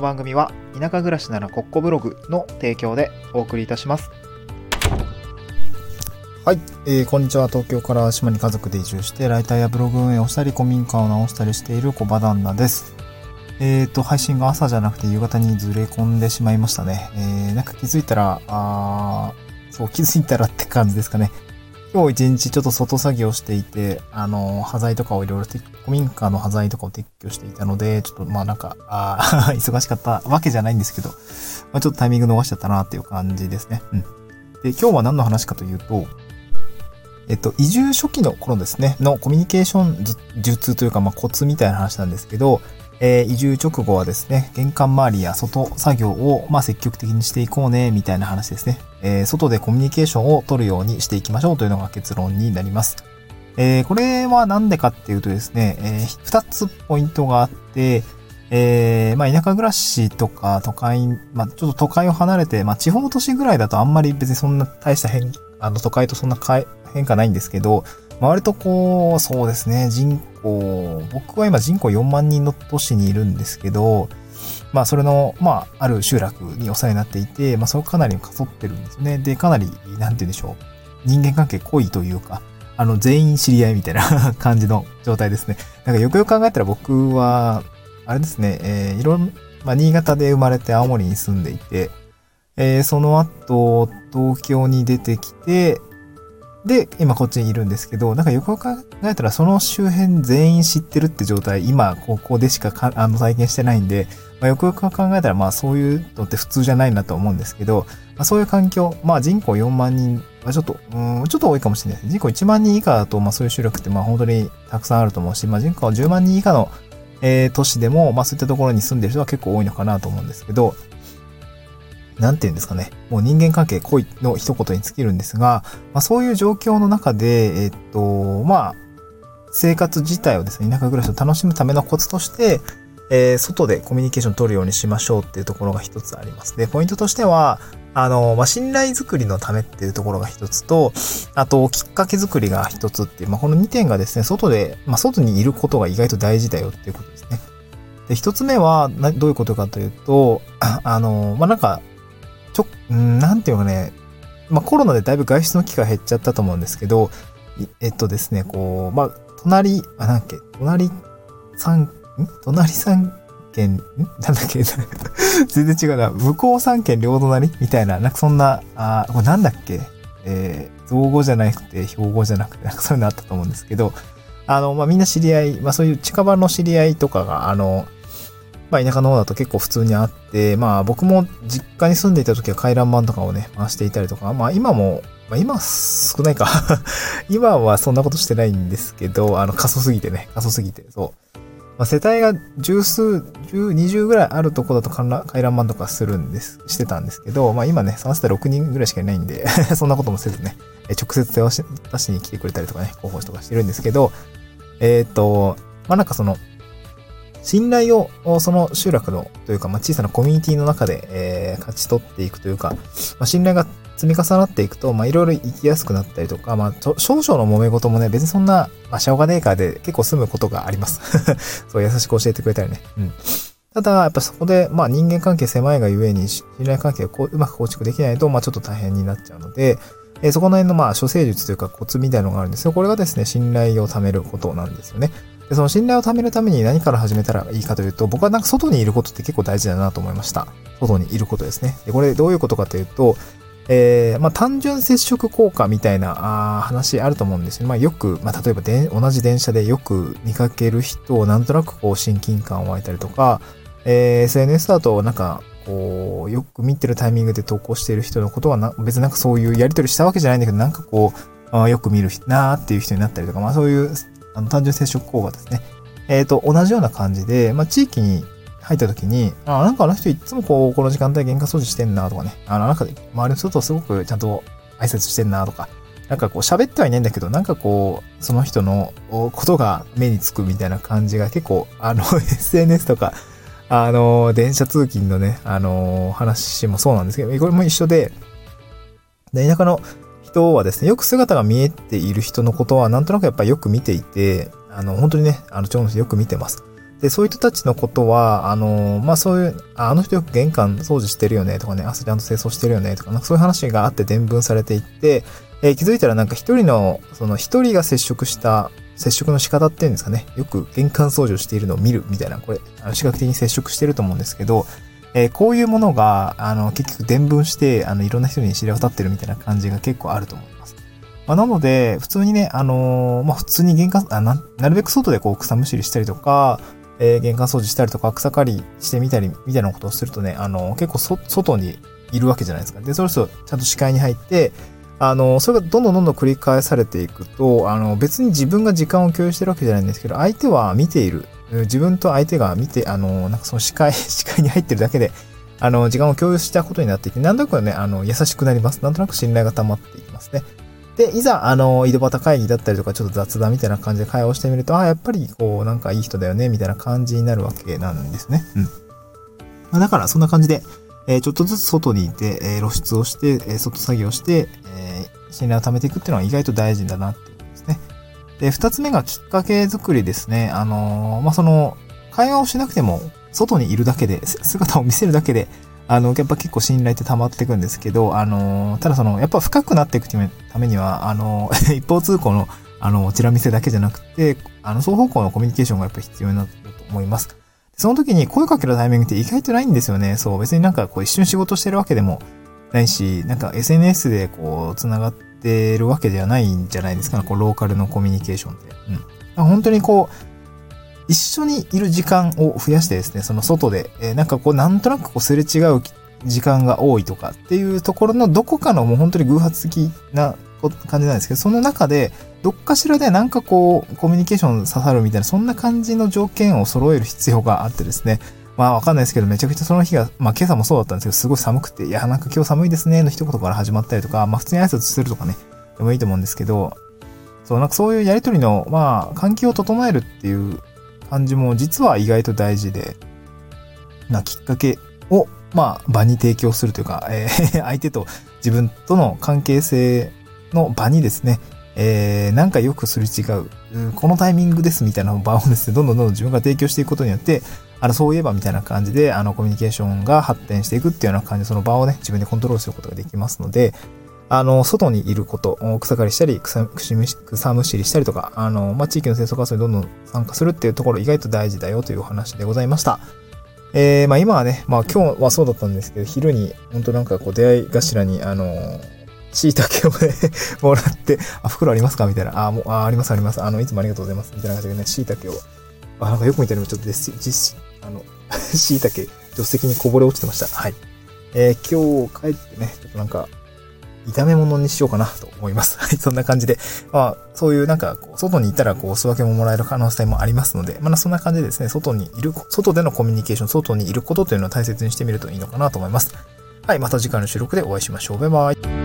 の番組は田舎暮らしならコッコブログの提供でお送りいたします。はい、えー、こんにちは。東京から島に家族で移住して、ライターやブログ運営をしたり、古民家を直したりしている小場旦那です。えーと、配信が朝じゃなくて夕方にずれ込んでしまいましたね。えー、なんか気づいたら、あそう、気づいたらって感じですかね。今日一日ちょっと外作業していて、あの、端材とかをいろいろ、古民家の端材とかを撤去していたので、ちょっとまあなんか、あ 忙しかったわけじゃないんですけど、まあちょっとタイミング逃しちゃったなっていう感じですね。うん。で、今日は何の話かというと、えっと、移住初期の頃ですね、のコミュニケーション術というか、まあ、コツみたいな話なんですけど、え、移住直後はですね、玄関周りや外作業を、ま、積極的にしていこうね、みたいな話ですね。え、外でコミュニケーションを取るようにしていきましょうというのが結論になります。え、これはなんでかっていうとですね、えー、二つポイントがあって、えー、まあ、田舎暮らしとか都会、まあ、ちょっと都会を離れて、まあ、地方都市ぐらいだとあんまり別にそんな大した変、あの、都会とそんな変化ないんですけど、まあ、割とこう、そうですね、人口、僕は今人口4万人の都市にいるんですけど、まあ、それの、まあ、ある集落にお世話になっていて、まあ、それかなりかそってるんですね。で、かなり、なんて言うんでしょう、人間関係濃いというか、あの、全員知り合いみたいな 感じの状態ですね。なんかよくよく考えたら僕は、あれですね、えー、いろん、まあ、新潟で生まれて青森に住んでいて、えー、その後、東京に出てきて、で、今こっちにいるんですけど、なんかよく考えたらその周辺全員知ってるって状態、今ここでしかかあの体験してないんで、まあ、よくよく考えたらまあそういうのって普通じゃないなと思うんですけど、まあ、そういう環境、まあ人口4万人はちょっと、うん、ちょっと多いかもしれないです。人口1万人以下だと、まあそういう集落ってまあ本当にたくさんあると思うし、まあ人口10万人以下の、えー、都市でも、まあそういったところに住んでる人は結構多いのかなと思うんですけど、なんて言うんですかね。もう人間関係濃いの一言に尽きるんですが、まあそういう状況の中で、えっと、まあ、生活自体をですね、田舎暮らしを楽しむためのコツとして、えー、外でコミュニケーションを取るようにしましょうっていうところが一つあります。で、ポイントとしては、あの、まあ、信頼づくりのためっていうところが一つと、あと、きっかけづくりが一つっていう、まあ、この2点がですね、外で、まあ、外にいることが意外と大事だよっていうことですね。で、一つ目は、どういうことかというと、あの、まあ、なんか、ちょ、んなんていうかね、まあ、コロナでだいぶ外出の機会減っちゃったと思うんですけど、えっとですね、こう、まあ、隣、あ、なんだっけ、隣三、ん隣三県、ん？なんだっけ？全然違うな。向こう三県両隣？みたいな、なんかそんな、あ、これなんだっけ？えー、造語じゃなくて、標語じゃなくて、なんかそういうのあったと思うんですけど、あの、まあ、みんな知り合い、まあ、そういう近場の知り合いとかが、あの、まあ、田舎の方だと結構普通にあって、まあ、僕も実家に住んでいた時は回覧板とかをね、回していたりとか、まあ、今も、まあ、今少ないか。今はそんなことしてないんですけど、あの、過疎すぎてね、過疎すぎて、そう。まあ、世帯が十数、十、二十ぐらいあるとこだと回覧板とかするんです、してたんですけど、まあ今ね、3世帯6人ぐらいしかいないんで、そんなこともせずね、直接手を出しに来てくれたりとかね、広報とかしてるんですけど、えっ、ー、と、まあなんかその、信頼をその集落のというか、まあ、小さなコミュニティの中で、えー、勝ち取っていくというか、まあ、信頼が積み重なっていくと、まあ、いろいろ生きやすくなったりとか、まあ、少々の揉め事もね、別にそんな、まあ、しょうがねえかで結構済むことがあります。そう、優しく教えてくれたりね。うん。ただ、やっぱそこで、まあ、人間関係狭いがゆえに、信頼関係をこううまく構築できないと、まあ、ちょっと大変になっちゃうので、えー、そこの辺の、まあ、処世術というかコツみたいなのがあるんですよ。これがですね、信頼を貯めることなんですよね。で、その信頼を貯めるために何から始めたらいいかというと、僕はなんか外にいることって結構大事だなと思いました。外にいることですね。で、これどういうことかというと、えー、まあ、単純接触効果みたいなあ話あると思うんですよ。まあ、よく、まあ、例えばで同じ電車でよく見かける人をなんとなくこう親近感を湧いたりとか、えー、SNS だとなんか、こう、よく見てるタイミングで投稿している人のことはな、別になんかそういうやりとりしたわけじゃないんだけど、なんかこう、あよく見るなーっていう人になったりとか、まあそういうあの単純接触効果ですね。えっ、ー、と、同じような感じで、まあ地域に入った時に、あ、なんかあの人いつもこう、この時間帯玄関掃除してんなとかね、あの、なんか周りの人とすごくちゃんと挨拶してんなとか、なんかこう喋ってはいないんだけど、なんかこう、その人のことが目につくみたいな感じが結構、あの、SNS とか、あの、電車通勤のね、あの、話もそうなんですけど、これも一緒で、で、田舎の人はですね、よく姿が見えている人のことは、なんとなくやっぱりよく見ていて、あの、本当にね、あの、蝶の人よく見てます。で、そういう人たちのことは、あの、まあ、そういう、あの人よく玄関掃除してるよねとかね、朝ちゃんと清掃してるよねとか、なんかそういう話があって伝聞されていって、えー、気づいたらなんか一人の、その一人が接触した接触の仕方っていうんですかね。よく玄関掃除をしているのを見るみたいな、これ、あの視覚的に接触してると思うんですけど、えー、こういうものが、あの、結局伝聞して、あの、いろんな人に知れ渡ってるみたいな感じが結構あると思います。まあ、なので、普通にね、あのー、まあ、普通に玄関、あな、なるべく外でこう草むしりしたりとか、えー、玄関掃除したりとか、草刈りしてみたり、みたいなことをするとね、あのー、結構そ、外にいるわけじゃないですか。で、それこそちゃんと視界に入って、あの、それがどんどんどんどん繰り返されていくと、あの、別に自分が時間を共有してるわけじゃないんですけど、相手は見ている。自分と相手が見て、あの、なんかその視界、視界に入ってるだけで、あの、時間を共有したことになっていて、なんとなくね、あの、優しくなります。なんとなく信頼が溜まっていきますね。で、いざ、あの、井戸端会議だったりとか、ちょっと雑談みたいな感じで会話をしてみると、ああ、やっぱり、こう、なんかいい人だよね、みたいな感じになるわけなんですね。うん。まあ、だから、そんな感じで、えー、ちょっとずつ外にいて、えー、露出をして、えー、外作業して、えー信頼を貯めていくっていうのは意外と大事だなって。で、二つ目がきっかけ作りですね。あのまあ、その、会話をしなくても、外にいるだけで、姿を見せるだけで、あの、やっぱ結構信頼って溜まっていくんですけど、あのただその、やっぱ深くなっていくためには、あの 一方通行の、あの、チラ見せだけじゃなくて、あの、双方向のコミュニケーションがやっぱ必要になると思います。その時に声かけるタイミングって意外とないんですよね。そう、別になんかこう一瞬仕事してるわけでもないし、なんか SNS でこう繋がってるわけではないんじゃないですかね。こうローカルのコミュニケーションって。うん。本当にこう、一緒にいる時間を増やしてですね、その外で、えー、なんかこうなんとなくこうすれ違う時間が多いとかっていうところのどこかのもう本当に偶発的な感じなんですけど、その中で、どっかしらでなんかこう、コミュニケーション刺さるみたいな、そんな感じの条件を揃える必要があってですね。まあわかんないですけど、めちゃくちゃその日が、まあ今朝もそうだったんですけど、すごい寒くて、いや、なんか今日寒いですね、の一言から始まったりとか、まあ普通に挨拶するとかね、でもいいと思うんですけど、そう、なんかそういうやりとりの、まあ、環境を整えるっていう感じも実は意外と大事で、なきっかけを、まあ、場に提供するというか、えー、相手と自分との関係性の場にですね、えー、なんかよくすれ違う、このタイミングですみたいな場をですね、どんどんどんどん自分が提供していくことによって、あの、そういえばみたいな感じで、あの、コミュニケーションが発展していくっていうような感じで、その場をね、自分でコントロールすることができますので、あの、外にいること、草刈りしたり、草草むしりしたりとか、あの、まあ、地域の清掃活動にどんどん参加するっていうところ意外と大事だよというお話でございました。えー、まあ今はね、まあ今日はそうだったんですけど、昼に、本当なんかこう出会い頭に、あのー椎茸をね もらって、あ、袋ありますか？みたいな。あ、もう、あ、ありますあります。あの、いつもありがとうございます。みたいな感じでね、椎茸を、あ、なんかよく見たらちょっと実、実、あの、椎茸、助手席にこぼれ落ちてました。はい。えー、今日帰ってね、ちょっとなんか、炒め物にしようかなと思います。はい、そんな感じで。まあ、そういうなんか、外にいたら、こう、お裾分けももらえる可能性もありますので、まあ、そんな感じでですね、外にいる、外でのコミュニケーション、外にいることというのを大切にしてみるといいのかなと思います。はい、また次回の収録でお会いしましょう。バイバイ。